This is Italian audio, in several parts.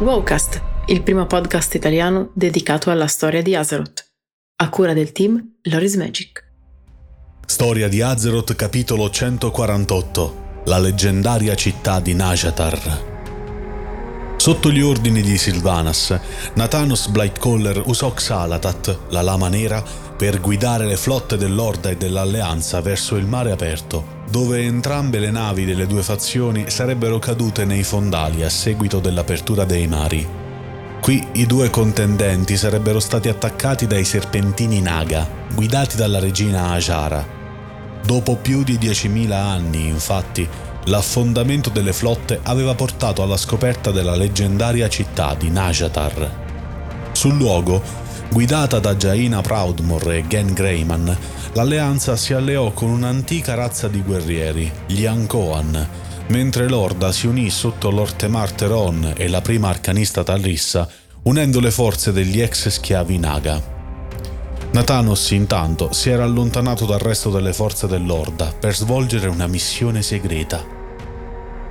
Wowcast, il primo podcast italiano dedicato alla storia di Azeroth, a cura del team Loris Magic. Storia di Azeroth capitolo 148 La leggendaria città di Najatar Sotto gli ordini di Sylvanas, Nathanos Blightcaller usò Xalatat, la lama nera, per guidare le flotte dell'Orda e dell'Alleanza verso il mare aperto, dove entrambe le navi delle due fazioni sarebbero cadute nei fondali a seguito dell'apertura dei mari. Qui i due contendenti sarebbero stati attaccati dai serpentini Naga, guidati dalla regina Ajara. Dopo più di 10.000 anni, infatti, L'affondamento delle flotte aveva portato alla scoperta della leggendaria città di Najatar. Sul luogo, guidata da Jaina Proudmore e Gen Greyman, l'alleanza si alleò con un'antica razza di guerrieri, gli Ankoan, mentre l'Orda si unì sotto l'Ortemar Teron e la prima arcanista Talrissa, unendo le forze degli ex schiavi Naga. Nathanos intanto si era allontanato dal resto delle forze dell'Orda per svolgere una missione segreta.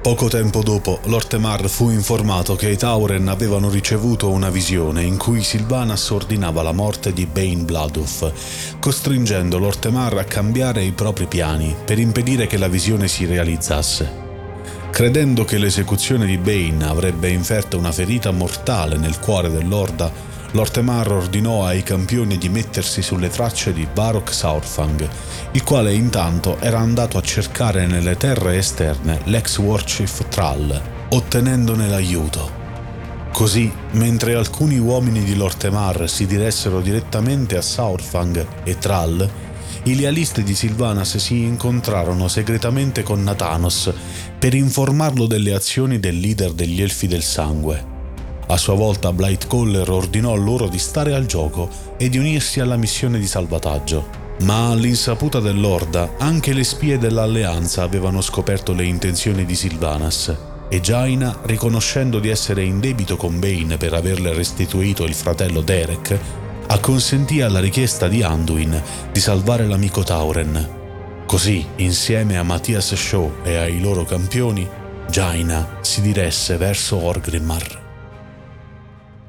Poco tempo dopo, l'Ortemar fu informato che i Tauren avevano ricevuto una visione in cui Sylvanas ordinava la morte di Bane Bloodhoof, costringendo l'Ortemar a cambiare i propri piani per impedire che la visione si realizzasse. Credendo che l'esecuzione di Bane avrebbe inferto una ferita mortale nel cuore dell'Orda, Lortemar ordinò ai campioni di mettersi sulle tracce di Barok Saurfang, il quale intanto era andato a cercare nelle terre esterne l'ex warchief Thrall, ottenendone l'aiuto. Così, mentre alcuni uomini di Lortemar si diressero direttamente a Saurfang e Thrall, i lealisti di Sylvanas si incontrarono segretamente con Nathanos per informarlo delle azioni del leader degli Elfi del Sangue. A sua volta Blightcaller ordinò loro di stare al gioco e di unirsi alla missione di salvataggio. Ma all'insaputa dell'Orda anche le spie dell'Alleanza avevano scoperto le intenzioni di Sylvanas e Jaina, riconoscendo di essere in debito con Bane per averle restituito il fratello Derek, acconsentì alla richiesta di Anduin di salvare l'amico Tauren. Così, insieme a Matthias Shaw e ai loro campioni, Jaina si diresse verso Orgrimmar.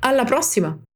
Alla prossima!